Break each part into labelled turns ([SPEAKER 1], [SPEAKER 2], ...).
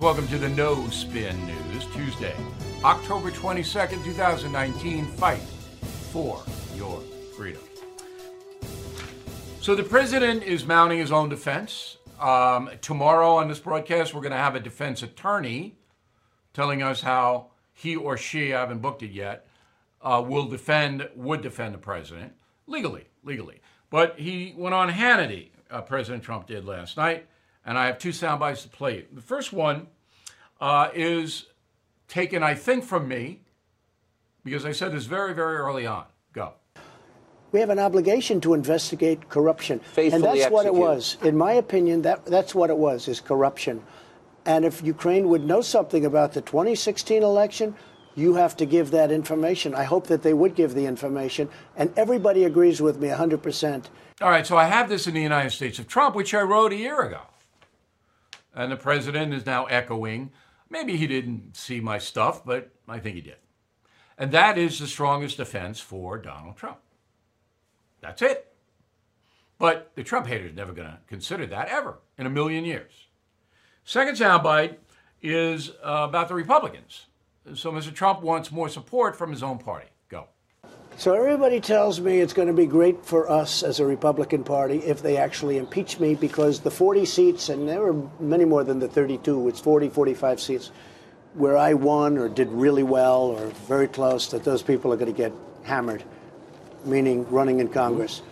[SPEAKER 1] Welcome to the No Spin News, Tuesday, October 22nd, 2019. Fight for your freedom. So, the president is mounting his own defense. Um, tomorrow on this broadcast, we're going to have a defense attorney telling us how he or she, I haven't booked it yet, uh, will defend, would defend the president legally, legally. But he went on Hannity, uh, President Trump did last night and I have two sound bites to play you. The first one uh, is taken, I think, from me, because I said this very, very early on. Go.
[SPEAKER 2] We have an obligation to investigate corruption.
[SPEAKER 3] Faithfully
[SPEAKER 2] and that's what it was. In my opinion, that, that's what it was, is corruption. And if Ukraine would know something about the 2016 election, you have to give that information. I hope that they would give the information. And everybody agrees with me 100%.
[SPEAKER 1] All right, so I have this in the United States of Trump, which I wrote a year ago. And the president is now echoing. Maybe he didn't see my stuff, but I think he did. And that is the strongest defense for Donald Trump. That's it. But the Trump haters never going to consider that ever in a million years. Second soundbite is uh, about the Republicans. So Mr. Trump wants more support from his own party.
[SPEAKER 2] So everybody tells me it's going to be great for us as a Republican Party if they actually impeach me because the 40 seats, and there were many more than the 32, it's 40, 45 seats, where I won or did really well or very close, that those people are going to get hammered, meaning running in Congress.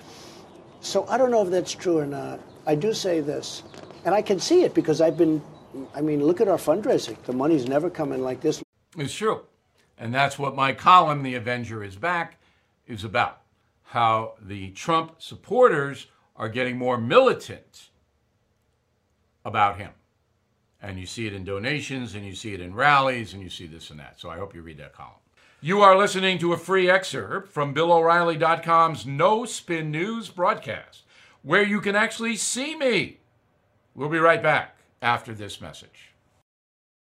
[SPEAKER 2] So I don't know if that's true or not. I do say this, and I can see it because I've been, I mean, look at our fundraising. The money's never come in like this.
[SPEAKER 1] It's true. And that's what my column, The Avenger is Back, is about. How the Trump supporters are getting more militant about him. And you see it in donations, and you see it in rallies, and you see this and that. So I hope you read that column. You are listening to a free excerpt from BillO'Reilly.com's No Spin News broadcast, where you can actually see me. We'll be right back after this message.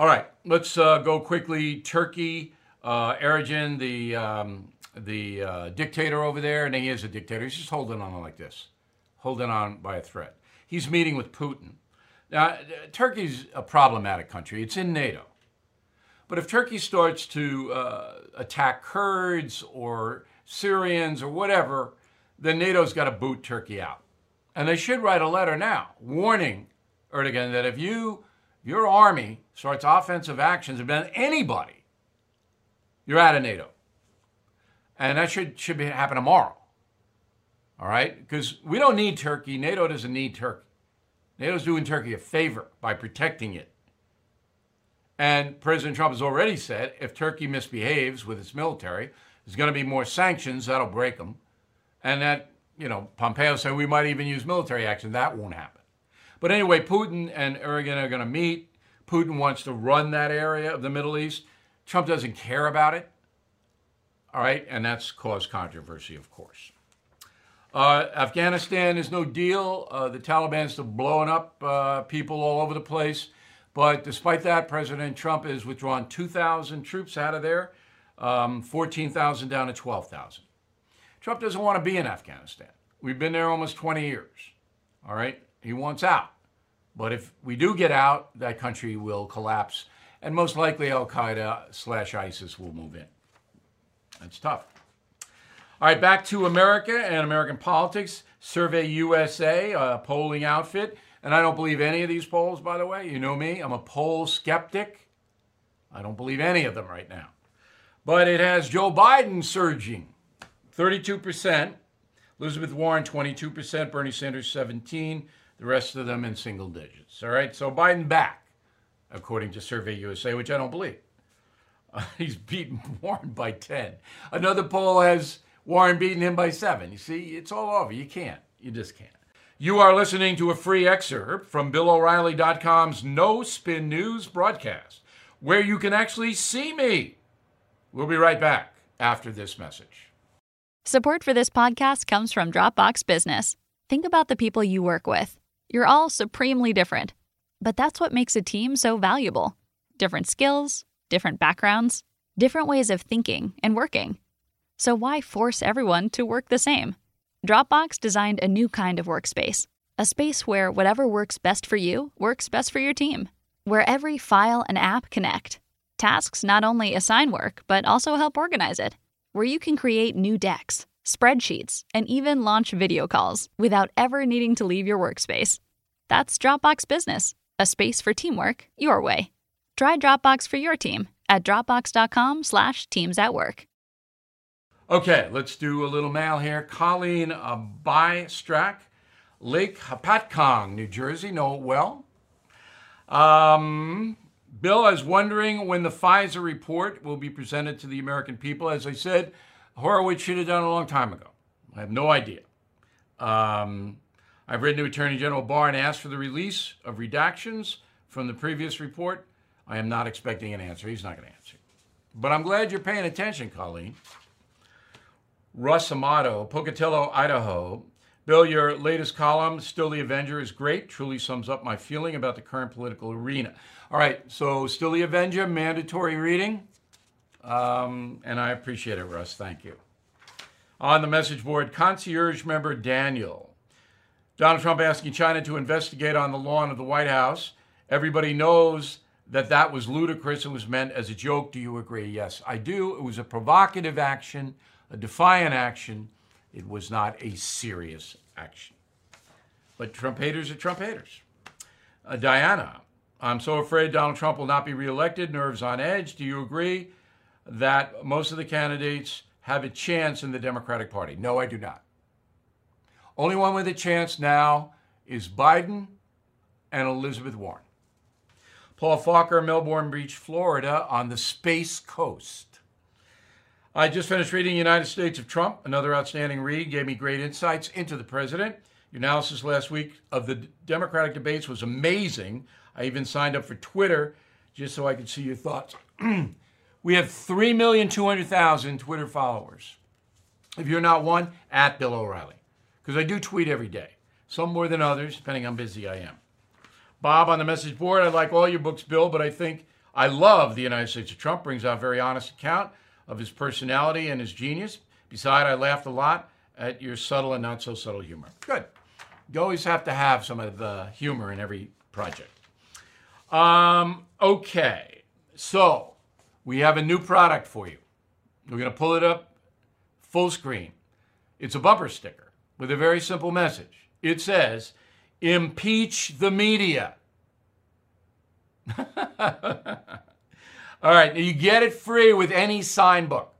[SPEAKER 1] All right, let's uh, go quickly. Turkey, uh, Erdogan, the um, the uh, dictator over there, and he is a dictator. He's just holding on like this, holding on by a thread. He's meeting with Putin. Now, Turkey's a problematic country. It's in NATO, but if Turkey starts to uh, attack Kurds or Syrians or whatever, then NATO's got to boot Turkey out, and they should write a letter now warning Erdogan that if you your army starts offensive actions against anybody, you're out of NATO. And that should, should be, happen tomorrow. All right? Because we don't need Turkey. NATO doesn't need Turkey. NATO's doing Turkey a favor by protecting it. And President Trump has already said if Turkey misbehaves with its military, there's going to be more sanctions that'll break them. And that, you know, Pompeo said we might even use military action. That won't happen. But anyway, Putin and Erdogan are going to meet. Putin wants to run that area of the Middle East. Trump doesn't care about it. All right, and that's caused controversy, of course. Uh, Afghanistan is no deal. Uh, the Taliban's still blowing up uh, people all over the place. But despite that, President Trump has withdrawn 2,000 troops out of there, um, 14,000 down to 12,000. Trump doesn't want to be in Afghanistan. We've been there almost 20 years. All right? He wants out. But if we do get out, that country will collapse, and most likely Al Qaeda slash ISIS will move in. That's tough. All right, back to America and American politics. Survey USA, a polling outfit. And I don't believe any of these polls, by the way. You know me, I'm a poll skeptic. I don't believe any of them right now. But it has Joe Biden surging 32%, Elizabeth Warren 22%, Bernie Sanders 17, the rest of them in single digits. All right, so Biden back, according to Survey USA, which I don't believe. Uh, he's beaten Warren by 10. Another poll has Warren beating him by seven. You see, it's all over. You can't. You just can't. You are listening to a free excerpt from BillO'Reilly.com's No Spin News broadcast, where you can actually see me. We'll be right back after this message.
[SPEAKER 3] Support for this podcast comes from Dropbox Business. Think about the people you work with. You're all supremely different, but that's what makes a team so valuable different skills, different backgrounds, different ways of thinking and working. So why force everyone to work the same? Dropbox designed a new kind of workspace, a space where whatever works best for you works best for your team, where every file and app connect. Tasks not only assign work, but also help organize it, where you can create new decks, spreadsheets, and even launch video calls without ever needing to leave your workspace. That's Dropbox Business, a space for teamwork your way. Try Dropbox for your team at dropbox.com/slash teams at work.
[SPEAKER 1] Okay, let's do a little mail here. Colleen uh, Bystrack, Lake Hopatcong, New Jersey. Know it well. Um, Bill, I was wondering when the FISA report will be presented to the American people. As I said, Horowitz should have done a long time ago. I have no idea. Um, I've written to Attorney General Barr and asked for the release of redactions from the previous report. I am not expecting an answer. He's not going to answer. But I'm glad you're paying attention, Colleen. Russ Amato, Pocatello, Idaho. Bill, your latest column, Still the Avenger, is great. Truly sums up my feeling about the current political arena. All right, so Still the Avenger, mandatory reading. Um, and I appreciate it, Russ. Thank you. On the message board, concierge member Daniel. Donald Trump asking China to investigate on the lawn of the White House. Everybody knows that that was ludicrous and was meant as a joke. Do you agree? Yes, I do. It was a provocative action a defiant action. It was not a serious action. But Trump haters are Trump haters. Uh, Diana, I'm so afraid Donald Trump will not be reelected. Nerves on edge. Do you agree that most of the candidates have a chance in the Democratic Party? No, I do not. Only one with a chance now is Biden and Elizabeth Warren. Paul Falker, Melbourne Beach, Florida, on the Space Coast. I just finished reading United States of Trump, another outstanding read, gave me great insights into the president. Your analysis last week of the Democratic debates was amazing. I even signed up for Twitter just so I could see your thoughts. we have 3,200,000 Twitter followers. If you're not one, at Bill O'Reilly. Because I do tweet every day, some more than others, depending how busy I am. Bob on the message board, I like all your books, Bill, but I think I love the United States of Trump, brings out a very honest account of his personality and his genius. Besides, I laughed a lot at your subtle and not so subtle humor. Good. You always have to have some of the humor in every project. Um, okay, so we have a new product for you. We're going to pull it up full screen. It's a bumper sticker with a very simple message. It says, Impeach the media. All right, you get it free with any sign book.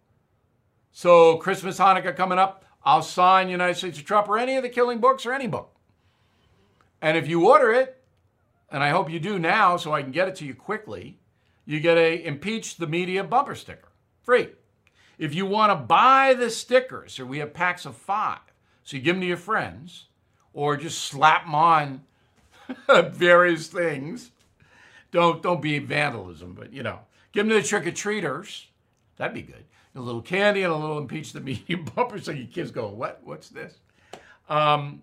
[SPEAKER 1] So Christmas, Hanukkah coming up, I'll sign United States of Trump or any of the killing books or any book. And if you order it, and I hope you do now so I can get it to you quickly, you get a impeach the media bumper sticker free. If you want to buy the stickers, or we have packs of five, so you give them to your friends, or just slap them on various things. Don't don't be vandalism, but you know. Give them to the trick or treaters. That'd be good. A little candy and a little impeach the media bumper so your kids go, what? What's this? Um,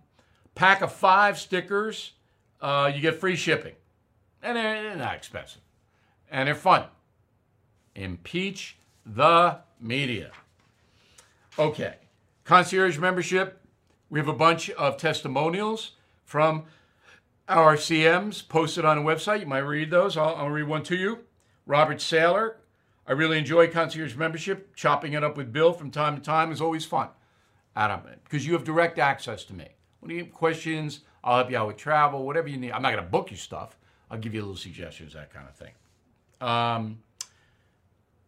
[SPEAKER 1] pack of five stickers. Uh, you get free shipping. And they're, they're not expensive. And they're fun. Impeach the media. Okay. Concierge membership. We have a bunch of testimonials from our CMs posted on the website. You might read those. I'll, I'll read one to you. Robert Saylor. I really enjoy concierge membership. Chopping it up with Bill from time to time is always fun. Adam, because you have direct access to me. When you have questions, I'll help you out with travel, whatever you need. I'm not going to book you stuff. I'll give you little suggestions, that kind of thing. Um,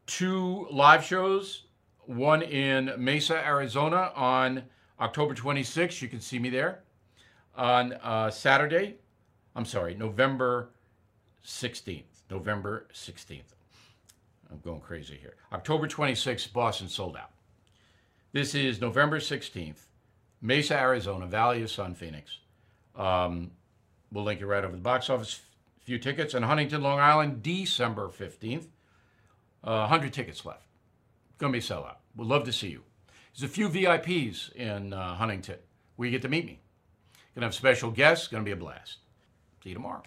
[SPEAKER 1] two live shows, one in Mesa, Arizona on October 26th. You can see me there. On uh, Saturday, I'm sorry, November 16th. November 16th. I'm going crazy here. October 26th, Boston sold out. This is November 16th, Mesa, Arizona, Valley of Sun, Phoenix. Um, we'll link you right over the box office. Few tickets in Huntington, Long Island, December 15th. Uh, 100 tickets left. Going to be a sellout. We'd love to see you. There's a few VIPs in uh, Huntington where you get to meet me. Going to have special guests. Going to be a blast. See you tomorrow.